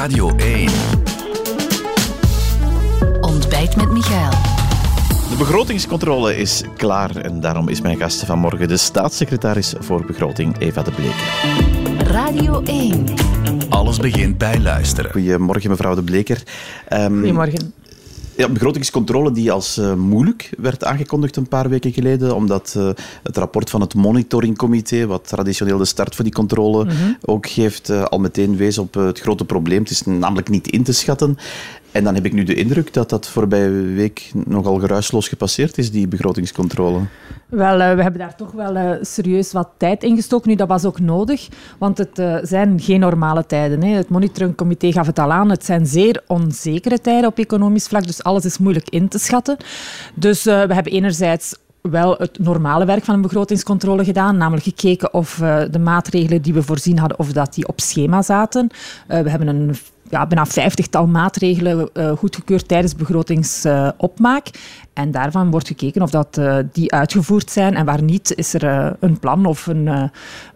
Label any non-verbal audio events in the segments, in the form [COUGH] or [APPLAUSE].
Radio 1. Ontbijt met Michael. De begrotingscontrole is klaar en daarom is mijn gast vanmorgen de staatssecretaris voor begroting Eva de Bleker. Radio 1. Alles begint bij luisteren. Goedemorgen mevrouw de Bleker. Um, Goedemorgen. Ja, begrotingscontrole die als uh, moeilijk werd aangekondigd een paar weken geleden, omdat uh, het rapport van het monitoringcomité, wat traditioneel de start voor die controle mm -hmm. ook geeft, uh, al meteen wees op het grote probleem. Het is namelijk niet in te schatten. En dan heb ik nu de indruk dat dat voorbije week nogal geruisloos gepasseerd is, die begrotingscontrole. Wel, uh, we hebben daar toch wel uh, serieus wat tijd in gestoken. Nu, dat was ook nodig, want het uh, zijn geen normale tijden. Het monitoringcomité gaf het al aan. Het zijn zeer onzekere tijden op economisch vlak, dus alles is moeilijk in te schatten. Dus we hebben enerzijds wel het normale werk van een begrotingscontrole gedaan, namelijk gekeken of de maatregelen die we voorzien hadden, of dat die op schema zaten. We hebben een ja, bijna vijftigtal maatregelen uh, goedgekeurd tijdens begrotingsopmaak. En daarvan wordt gekeken of dat, uh, die uitgevoerd zijn. En waar niet, is er uh, een plan of een, uh,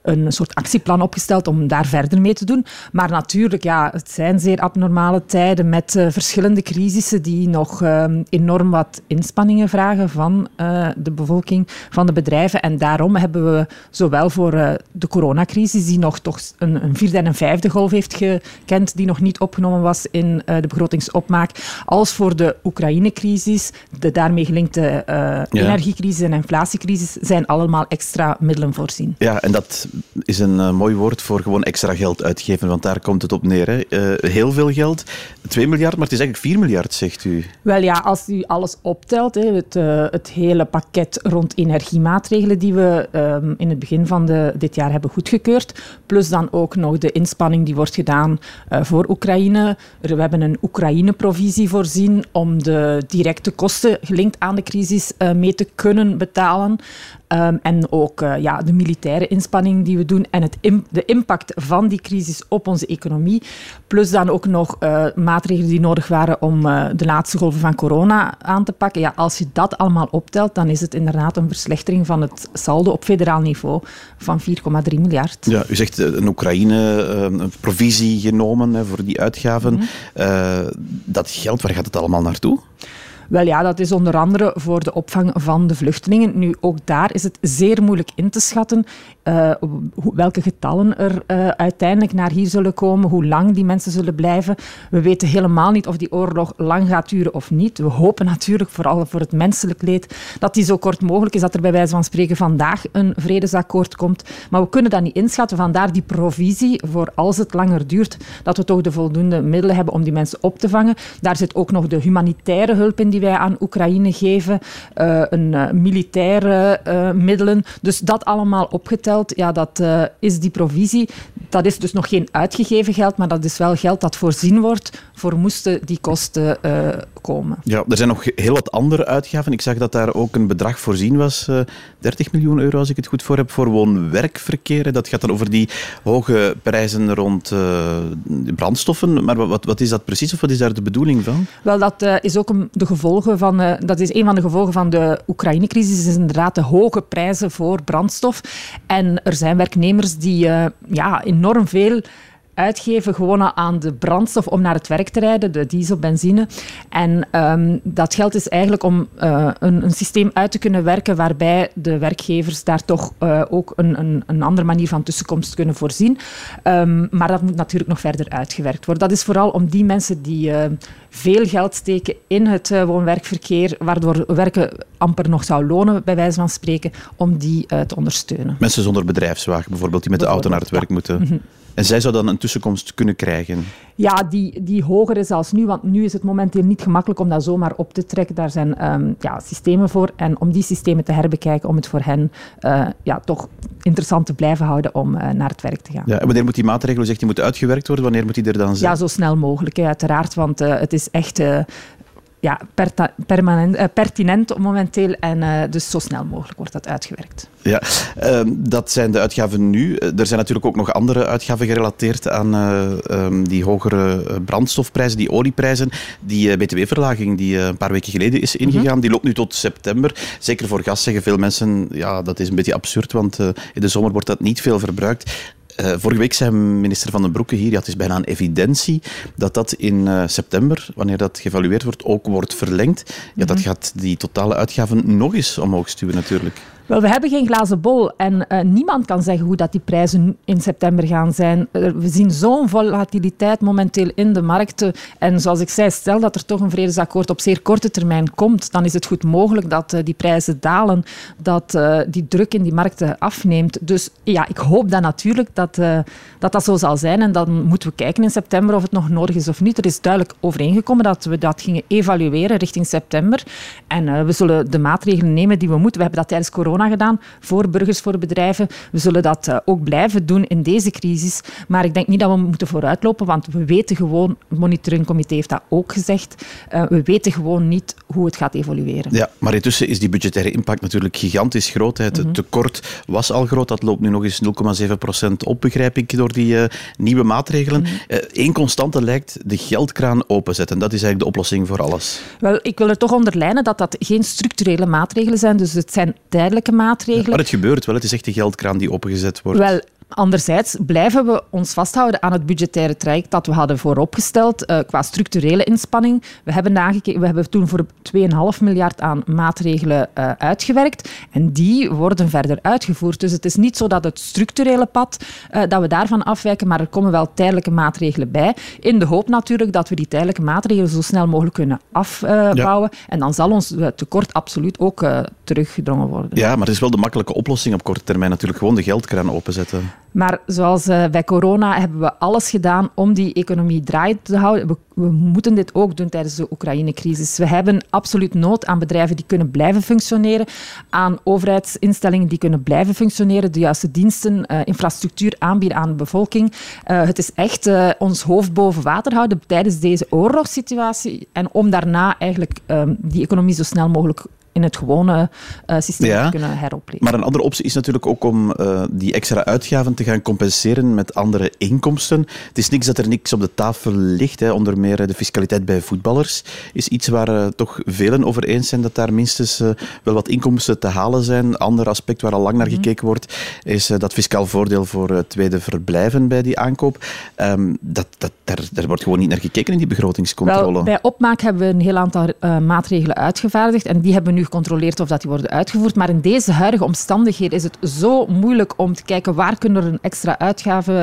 een soort actieplan opgesteld om daar verder mee te doen. Maar natuurlijk, ja, het zijn zeer abnormale tijden met verschillende crisissen die nog enorm wat inspanningen vragen van de bevolking, van de bedrijven. En daarom hebben we zowel voor de coronacrisis, die nog toch een, een vierde en een vijfde golf heeft gekend, die nog niet opgenomen was in de begrotingsopmaak, als voor de Oekraïne-crisis, de daarmee gelinkte uh, ja. energiecrisis en inflatiecrisis zijn allemaal extra middelen voorzien. Ja, en dat is een uh, mooi woord voor gewoon extra geld uitgeven, want daar komt het op neer. Hè. Uh, heel veel geld, 2 miljard, maar het is eigenlijk 4 miljard, zegt u. Wel ja, als u alles optelt, hè, het, het hele pakket rond energiemaatregelen die we um, in het begin van de, dit jaar hebben goedgekeurd, plus dan ook nog de inspanning die wordt gedaan voor Oekraïne. We hebben een Oekraïne-provisie voorzien om de directe kosten gelinkt aan de crisis uh, mee te kunnen betalen. Um, en ook uh, ja, de militaire inspanning die we doen en het im de impact van die crisis op onze economie. Plus dan ook nog uh, maatregelen die nodig waren om de laatste golven van corona aan te pakken. Ja, als je dat allemaal optelt, dan is het inderdaad een verslechtering van het saldo op federaal niveau van 4,3 miljard. Ja, u zegt een Oekraïne-provisie genomen hè, voor die uitgaven. Mm -hmm. dat geld, waar gaat het allemaal naartoe? Wel ja, dat is onder andere voor de opvang van de vluchtelingen. Nu, ook daar is het zeer moeilijk in te schatten uh, welke getallen er uh, uiteindelijk naar hier zullen komen, hoe lang die mensen zullen blijven. We weten helemaal niet of die oorlog lang gaat duren of niet. We hopen natuurlijk, vooral voor het menselijk leed, dat die zo kort mogelijk is, dat er bij wijze van spreken vandaag een vredesakkoord komt. Maar we kunnen dat niet inschatten. Vandaar die provisie voor als het langer duurt, dat we toch de voldoende middelen hebben om die mensen op te vangen. Daar zit ook nog de humanitaire hulp in die wij aan Oekraïne geven, uh, een militaire middelen. Dus dat allemaal opgeteld ja, dat is die provisie. Dat is dus nog geen uitgegeven geld, maar dat is wel geld dat voorzien wordt voor moesten die kosten komen. Ja, er zijn nog heel wat andere uitgaven. Ik zag dat daar ook een bedrag voorzien was, uh, 30 miljoen euro als ik het goed voor heb, voor woon-werkverkeer. Dat gaat dan over die hoge prijzen rond brandstoffen. Maar wat, wat is dat precies of wat is daar de bedoeling van? Wel, dat is ook een, de van, dat is een van de gevolgen van de Oekraïne-crisis, is inderdaad de hoge prijzen voor brandstof. En er zijn werknemers die uh, ja, enorm veel uitgeven gewoon aan de brandstof om naar het werk te rijden, de diesel, benzine. En um, dat geldt is eigenlijk om uh, een, een, systeem uit te kunnen werken waarbij de werkgevers daar toch uh, ook een, een, een, andere manier van tussenkomst kunnen voorzien. Um, maar dat moet natuurlijk nog verder uitgewerkt worden. Dat is vooral om die mensen die uh, veel geld steken in het woon-werkverkeer, waardoor werken amper nog zou lonen, bij wijze van spreken, om die te ondersteunen. Mensen zonder bedrijfswagen bijvoorbeeld, die met de auto naar het werk moeten. Mm -hmm. En zij zou dan een tussenkomst kunnen krijgen? Ja, die, die hoger is als nu. Want nu is het momenteel niet gemakkelijk om dat zomaar op te trekken. Daar zijn um, ja, systemen voor. En om die systemen te herbekijken, om het voor hen uh, ja, toch interessant te blijven houden om uh, naar het werk te gaan. Ja, en wanneer moet die maatregel, zegt die moet uitgewerkt worden? Wanneer moet die er dan zijn? Ja, zo snel mogelijk, hè, uiteraard. Want uh, het is echt ja, permanent, uh, pertinent momenteel en uh, dus zo snel mogelijk wordt dat uitgewerkt. Ja, uh, dat zijn de uitgaven nu. Er zijn natuurlijk ook nog andere uitgaven gerelateerd aan um, die hogere brandstofprijzen, die olieprijzen. Die btw-verlaging die een paar weken geleden is ingegaan, mm -hmm. die loopt nu tot september. Zeker voor gas zeggen veel mensen, ja, dat is een beetje absurd, want in de zomer wordt dat niet veel verbruikt. Uh, vorige week zei minister Van den Broeke hier, ja, het is bijna een evidentie dat dat in uh, september, wanneer dat geëvalueerd wordt, ook wordt verlengd. Ja, dat gaat die totale uitgaven nog eens omhoog stuwen natuurlijk. Wel, we hebben geen glazen bol en uh, niemand kan zeggen hoe dat die prijzen in september gaan zijn. Uh, we zien zo'n volatiliteit momenteel in de markten. En zoals ik zei, stel dat er toch een vredesakkoord op zeer korte termijn komt, dan is het goed mogelijk dat uh, die prijzen dalen, dat die druk in die markten afneemt. Dus ja, ik hoop dan natuurlijk dat, dat dat zo zal zijn. En dan moeten we kijken in september of het nog nodig is of niet. Er is duidelijk overeengekomen dat we dat gingen evalueren richting september. En we zullen de maatregelen nemen die we moeten. We hebben dat tijdens corona gedaan voor burgers, voor bedrijven. We zullen dat uh, ook blijven doen in deze crisis. Maar ik denk niet dat we moeten vooruitlopen, want we weten gewoon, het monitoringcomité heeft dat ook gezegd, uh, we weten gewoon niet hoe het gaat evolueren. Ja, maar intussen is die budgettaire impact natuurlijk gigantisch groot. Het mm -hmm. tekort was al groot, dat loopt nu nog eens 0,7% op, begrijp ik, door die uh, nieuwe maatregelen. Mm -hmm. Eén constante lijkt de geldkraan openzetten. Dat is eigenlijk de oplossing voor alles. Wel, ik wil er toch onderlijnen dat dat geen structurele maatregelen zijn. Dus het zijn maatregelen. Maar het gebeurt wel. Het is echt de geldkraan die opengezet wordt. Wel, Anderzijds blijven we ons vasthouden aan het budgettaire traject dat we hadden vooropgesteld uh, qua structurele inspanning. We hebben, nagekeken, we hebben toen voor 2,5 miljard aan maatregelen uh, uitgewerkt en die worden verder uitgevoerd. Dus het is niet zo dat het structurele pad, uh, dat we daarvan afwijken, maar er komen wel tijdelijke maatregelen bij. In de hoop natuurlijk dat we die tijdelijke maatregelen zo snel mogelijk kunnen afbouwen. Ja. En dan zal ons tekort absoluut ook teruggedrongen worden. Ja, maar het is wel de makkelijke oplossing op korte termijn natuurlijk. Gewoon de geldkraan openzetten. Maar zoals uh, bij corona hebben we alles gedaan om die economie draaiend te houden. We, moeten dit ook doen tijdens de Oekraïne-crisis. We hebben absoluut nood aan bedrijven die kunnen blijven functioneren, aan overheidsinstellingen die kunnen blijven functioneren, de juiste diensten, uh, infrastructuur aanbieden aan de bevolking. Uh, het is echt ons hoofd boven water houden tijdens deze oorlogssituatie en om daarna eigenlijk um, die economie zo snel mogelijk in het gewone uh, systeem ja, te kunnen heropleven. Maar een andere optie is natuurlijk ook om uh, die extra uitgaven te gaan compenseren met andere inkomsten. Het is niks dat er niks op de tafel ligt. Hè. Onder meer de fiscaliteit bij voetballers is iets waar uh, toch velen over eens zijn dat daar minstens wel wat inkomsten te halen zijn. Ander aspect waar al lang naar gekeken wordt, is dat fiscaal voordeel voor tweede verblijven bij die aankoop. Um, dat, dat, daar, daar, wordt gewoon niet naar gekeken in die begrotingscontrole. Wel, bij opmaak hebben we een heel aantal maatregelen uitgevaardigd en die hebben we nu gecontroleerd of dat die worden uitgevoerd. Maar in deze huidige omstandigheden is het zo moeilijk om te kijken waar kunnen er een extra uitgaven,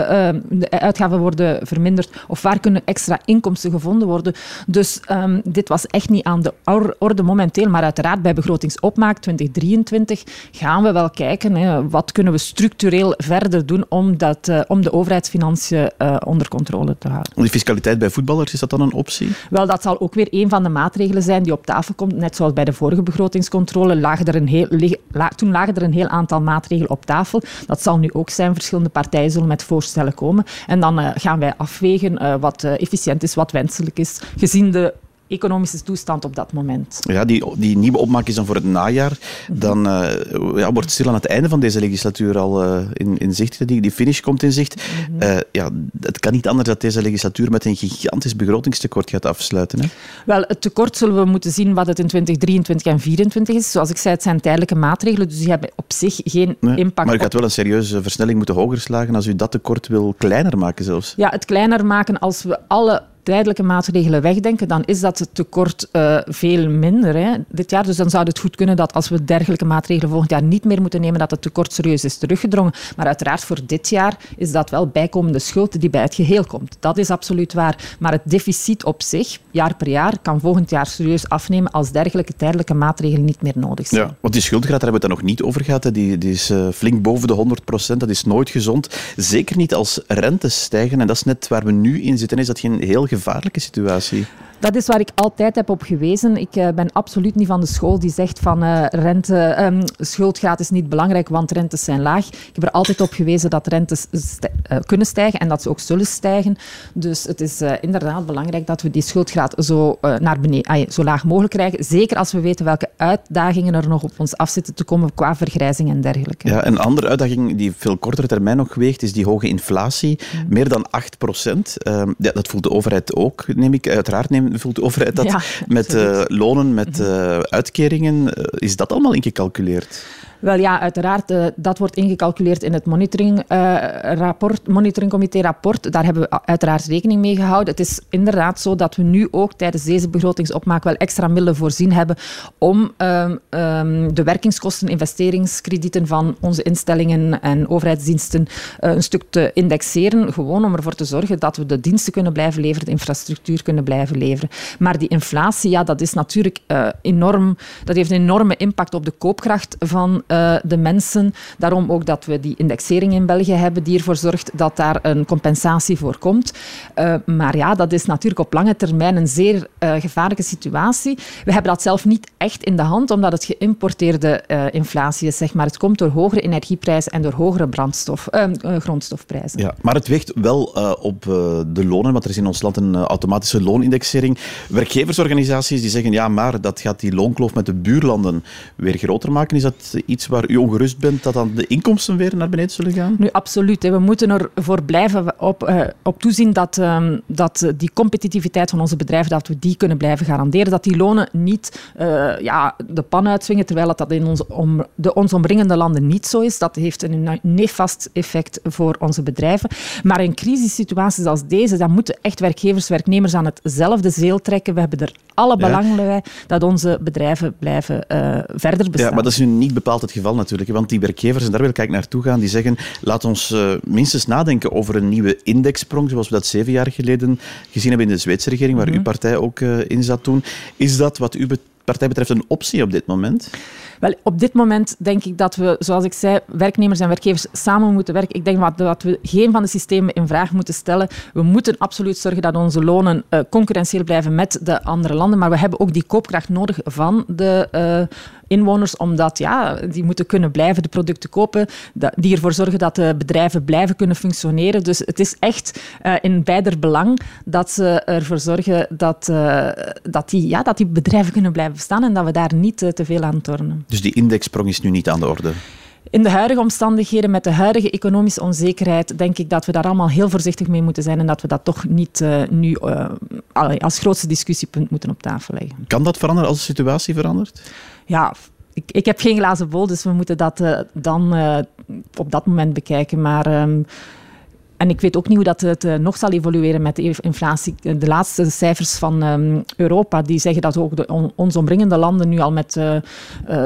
uh, uitgaven worden verminderd of waar kunnen extra inkomsten gevonden worden. Dus um, dit was echt niet aan de orde momenteel. Maar uiteraard bij begrotingsopmaak 2023 gaan we wel kijken hè, wat kunnen we structureel verder doen om, dat, uh, om de overheidsfinanciën uh, onder controle te houden. Die fiscaliteit bij voetballers, is dat dan een optie? Wel, dat zal ook weer een van de maatregelen zijn die op tafel komt, net zoals bij de vorige begroting begrotingscontrole lagen er een heel, la, toen lagen er een heel aantal maatregelen op tafel. Dat zal nu ook zijn. Verschillende partijen zullen met voorstellen komen. En dan uh, gaan wij afwegen uh, wat uh, efficiënt is, wat wenselijk is, gezien de economische toestand op dat moment. Ja, die, die nieuwe opmaak is dan voor het najaar. Dan uh, ja, wordt stil aan het einde van deze legislatuur al uh, in, in zicht. Die, die finish komt in zicht. -hmm. uh, ja, het kan niet anders dat deze legislatuur met een gigantisch begrotingstekort gaat afsluiten. Hè? Wel, het tekort zullen we moeten zien wat het in 2023 en 2024 is. Zoals ik zei, het zijn tijdelijke maatregelen, dus die hebben op zich geen nee, impact. Maar u gaat wel een serieuze versnelling moeten hoger slagen als u dat tekort wil kleiner maken zelfs. Ja, het kleiner maken als we alle tijdelijke maatregelen wegdenken, dan is dat tekort uh, veel minder hè, dit jaar. Dus dan zou het goed kunnen dat als we dergelijke maatregelen volgend jaar niet meer moeten nemen, dat het tekort serieus is teruggedrongen. Maar uiteraard voor dit jaar is dat wel bijkomende schuld die bij het geheel komt. Dat is absoluut waar. Maar het deficit op zich, jaar per jaar, kan volgend jaar serieus afnemen als dergelijke tijdelijke maatregelen niet meer nodig zijn. Ja, want die schuldgraad, daar hebben we het dan nog niet over gehad. Die, die is uh, flink boven de 100 procent. Dat is nooit gezond. Zeker niet als rentes stijgen. En dat is net waar we nu in zitten. Is dat geen heel gevaarlijke situatie? Dat is waar ik altijd heb op gewezen. Ik uh, ben absoluut niet van de school die zegt van uh, rente, um, schuldgraad is niet belangrijk, want rentes zijn laag. Ik heb er altijd op gewezen dat rentes uh, kunnen stijgen en dat ze ook zullen stijgen. Dus het is inderdaad belangrijk dat we die schuldgraad zo, naar beneden, zo laag mogelijk krijgen. Zeker als we weten welke uitdagingen er nog op ons af zitten te komen qua vergrijzing en dergelijke. Ja, een andere uitdaging die veel kortere termijn nog weegt, is die hoge inflatie. Mm. Meer dan 8 procent. Ehm, ja, dat voelt de overheid ook, neem ik. Uiteraard neem, voelt de overheid dat ja, met uh, lonen, met uh, uitkeringen. Uh, is dat allemaal ingecalculeerd? Wel ja, uiteraard. Uh, dat wordt ingecalculeerd in het rapport, monitoringcomité-rapport. Daar hebben we uiteraard rekening mee gehouden. Het is inderdaad zo dat we nu ook tijdens deze begrotingsopmaak wel extra middelen voorzien hebben om um, um, de werkingskosten, investeringskredieten van onze instellingen en overheidsdiensten uh, een stuk te indexeren. Gewoon om ervoor te zorgen dat we de diensten kunnen blijven leveren, de infrastructuur kunnen blijven leveren. Maar die inflatie, ja, dat is natuurlijk enorm. Dat heeft een enorme impact op de koopkracht van uh, de mensen. Daarom ook dat we die indexering in België hebben, die ervoor zorgt dat daar een compensatie voor komt. Uh, maar ja, dat is natuurlijk op lange termijn een zeer uh, gevaarlijke situatie. We hebben dat zelf niet echt in de hand, omdat het geïmporteerde inflatie is. Zeg maar. Het komt door hogere energieprijzen en door hogere brandstof, grondstofprijzen. Ja, maar het weegt wel op de lonen, want er is in ons land een automatische loonindexering. Werkgeversorganisaties die zeggen, ja, maar dat gaat die loonkloof met de buurlanden weer groter maken. Is dat iets waar u ongerust bent dat dan de inkomsten weer naar beneden zullen gaan? Nu, absoluut. Hè. We moeten ervoor blijven op, uh, op toezien dat, um, dat die competitiviteit van onze bedrijven, dat we die kunnen blijven garanderen. Dat die lonen niet uh, ja, de pan uitzwingen, terwijl dat, dat in ons, om, de ons omringende landen niet zo is. Dat heeft een nefast effect voor onze bedrijven. Maar in crisissituaties als deze, dan moeten echt werkgevers, werknemers aan hetzelfde zeel trekken. We hebben er alle belang bij dat onze bedrijven blijven uh, verder bestaan. Ja, maar dat is nu niet bepaald het geval natuurlijk. Want die werkgevers, en daar wil ik naartoe gaan, die zeggen laat ons uh, minstens nadenken over een nieuwe indexsprong, zoals we dat zeven jaar geleden gezien hebben in de Zweedse regering, waar mm -hmm. uw partij ook uh, in zat toen. Is dat wat uw partij betreft een optie op dit moment? Wel, op dit moment denk ik dat we, zoals ik zei, werknemers en werkgevers samen moeten werken. Ik denk dat we geen van de systemen in vraag moeten stellen. We moeten absoluut zorgen dat onze lonen uh, concurrentieel blijven met de andere landen. Maar we hebben ook die koopkracht nodig van de uh, inwoners, omdat ja, die moeten kunnen blijven de producten kopen, die ervoor zorgen dat de bedrijven blijven kunnen functioneren. Dus het is echt uh, in beider belang dat ze ervoor zorgen dat, uh, dat, die, ja, dat die bedrijven kunnen blijven bestaan en dat we daar niet uh, te veel aan tornen. Dus die indexsprong is nu niet aan de orde? In de huidige omstandigheden, met de huidige economische onzekerheid, denk ik dat we daar allemaal heel voorzichtig mee moeten zijn en dat we dat toch niet uh, nu uh, als grootste discussiepunt moeten op tafel leggen. Kan dat veranderen als de situatie verandert? Ja, ik, ik heb geen glazen bol, dus we moeten dat uh, dan op dat moment bekijken. Maar... Um, en ik weet ook niet hoe dat het uh, nog zal evolueren met de inflatie. De laatste cijfers van um, Europa die zeggen dat ook de, on, ons omringende landen nu al met uh, uh,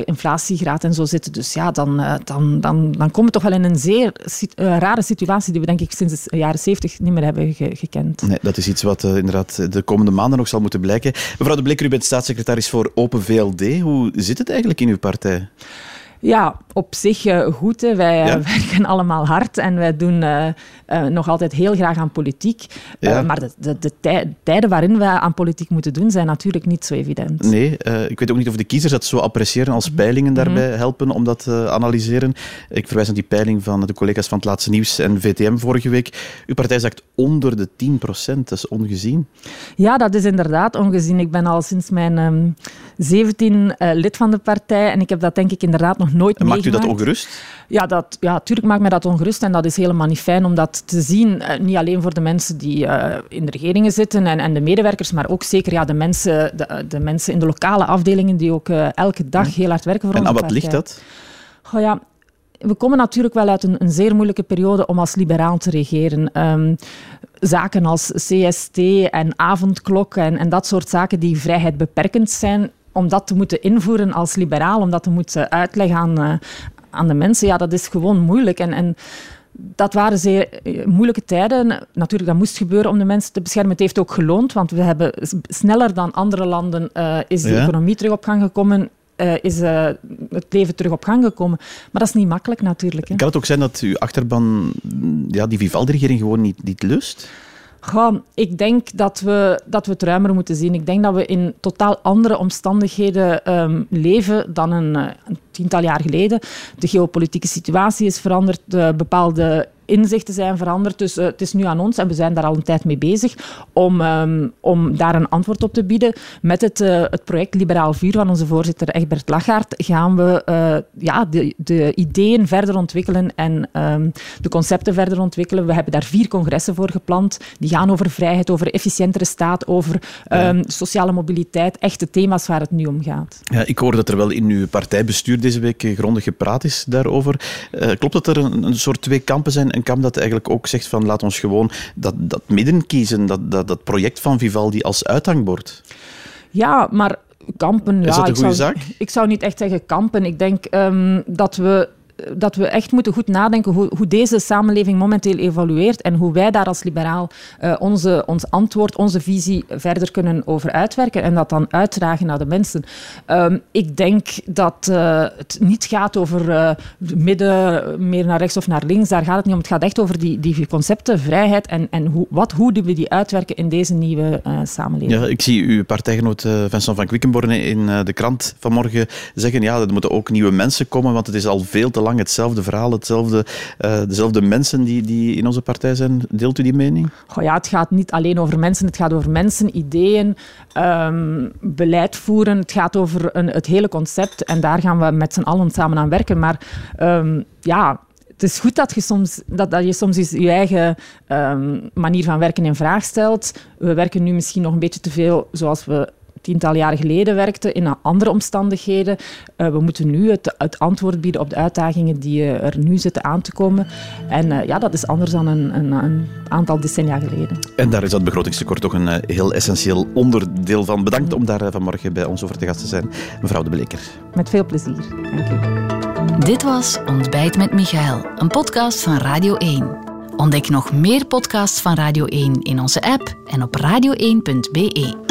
10% inflatiegraad en zo zitten. Dus ja, dan, dan, dan, dan komen we toch wel in een zeer rare situatie die we denk ik sinds de jaren 70 niet meer hebben ge gekend. Nee, dat is iets wat inderdaad de komende maanden nog zal moeten blijken. Mevrouw de Bleker, u bent staatssecretaris voor Open VLD. Hoe zit het eigenlijk in uw partij? Ja, op zich uh, goed. Hè. Wij ja. [LAUGHS] werken allemaal hard en wij doen uh, nog altijd heel graag aan politiek. Ja. maar de, de, de tij tijden waarin wij aan politiek moeten doen, zijn natuurlijk niet zo evident. Nee, ik weet ook niet of de kiezers dat zo appreciëren als peilingen daarbij mm. helpen om dat te analyseren. Ik verwijs naar die peiling van de collega's van het Laatste Nieuws en VTM vorige week. Uw partij zakt onder de 10 procent. Dat is ongezien. Ja, dat is inderdaad ongezien. Ik ben al sinds mijn um, 17 lid van de partij en ik heb dat denk ik inderdaad nog nooit en Maakt u dat ongerust? Ja, dat, ja, tuurlijk maakt mij dat ongerust en dat is helemaal niet fijn om dat te zien. Niet alleen voor de mensen die uh, in de regeringen zitten en, en de medewerkers, maar ook zeker ja, de, mensen, de, de mensen in de lokale afdelingen die ook uh, elke dag heel hard werken voor en onze En aan wat ligt dat? Oh ja, we komen natuurlijk wel uit een, een, zeer moeilijke periode om als liberaal te regeren. Um, zaken als CST en avondklok en, en dat soort zaken die vrijheid beperkend zijn, om dat te moeten invoeren als liberaal, om dat te moeten uitleggen aan, uh, aan de mensen, ja, dat is gewoon moeilijk. En, en dat waren zeer moeilijke tijden. Natuurlijk, dat moest gebeuren om de mensen te beschermen. Het heeft ook geloond, want we hebben sneller dan andere landen uh, is de ja. economie terug op gang gekomen. Uh, is uh, het leven terug op gang gekomen. Maar dat is niet makkelijk natuurlijk. Hè. Kan het ook zijn dat uw achterban ja, die Vivaldi-regering gewoon niet, niet lust? Ja, ik denk dat we, dat we het ruimer moeten zien. Ik denk dat we in totaal andere omstandigheden um, leven dan een, een, tiental jaar geleden. De geopolitieke situatie is veranderd, de bepaalde inzichten zijn veranderd. Dus uh, het is nu aan ons, en we zijn daar al een tijd mee bezig, om, um, om daar een antwoord op te bieden. Met het, uh, het project Liberaal Vuur van onze voorzitter Egbert Lachaert gaan we ja, de, de ideeën verder ontwikkelen en um, de concepten verder ontwikkelen. We hebben daar vier congressen voor gepland. Die gaan over vrijheid, over efficiëntere staat, over um, sociale mobiliteit. Echte thema's waar het nu om gaat. Ja, ik hoor dat er wel in uw partijbestuur deze week grondig gepraat is daarover. Uh, klopt dat er een, een, soort twee kampen zijn? Een kamp dat eigenlijk ook zegt van laat ons gewoon dat, dat midden kiezen, dat, dat, dat project van Vivaldi als uithangbord. Ja, maar kampen... Is ja, dat een ik goede zou, zaak? Ik zou niet echt zeggen kampen. Ik denk um, dat we dat we echt moeten goed nadenken hoe, hoe, deze samenleving momenteel evolueert en hoe wij daar als liberaal uh, onze, ons antwoord, onze visie verder kunnen over uitwerken en dat dan uitdragen naar de mensen. Um, ik denk dat uh, het niet gaat over uh, midden, meer naar rechts of naar links. Daar gaat het niet om. Het gaat echt over die, die concepten, vrijheid en, en hoe, wat, hoe we die uitwerken in deze nieuwe samenleving. Ja, ik zie uw partijgenoot Vincent van Quickenborne in de krant vanmorgen zeggen ja, er moeten ook nieuwe mensen komen, want het is al veel te lang hetzelfde verhaal, hetzelfde, uh, dezelfde mensen die, die in onze partij zijn. Deelt u die mening? Goh, ja, het gaat niet alleen over mensen, het gaat over mensen, ideeën, um, beleid voeren. Het gaat over een, het hele concept en daar gaan we met z'n allen samen aan werken. Maar um, ja, het is goed dat je soms, dat, dat je, soms eens je eigen um, manier van werken in vraag stelt. We werken nu misschien nog een beetje te veel zoals we tientallen jaren geleden werkte, in andere omstandigheden. Uh, we moeten nu het, het, antwoord bieden op de uitdagingen die uh, er nu zitten aan te komen. En uh, ja, dat is anders dan een, een, een, aantal decennia geleden. En daar is dat begrotingstekort toch een heel essentieel onderdeel van. Bedankt om daar vanmorgen bij ons over te gast te zijn, mevrouw De Bleker. Met veel plezier. Dank u. Dit was Ontbijt met Michael, een podcast van Radio 1. Ontdek nog meer podcasts van Radio 1 in onze app en op radio1.be.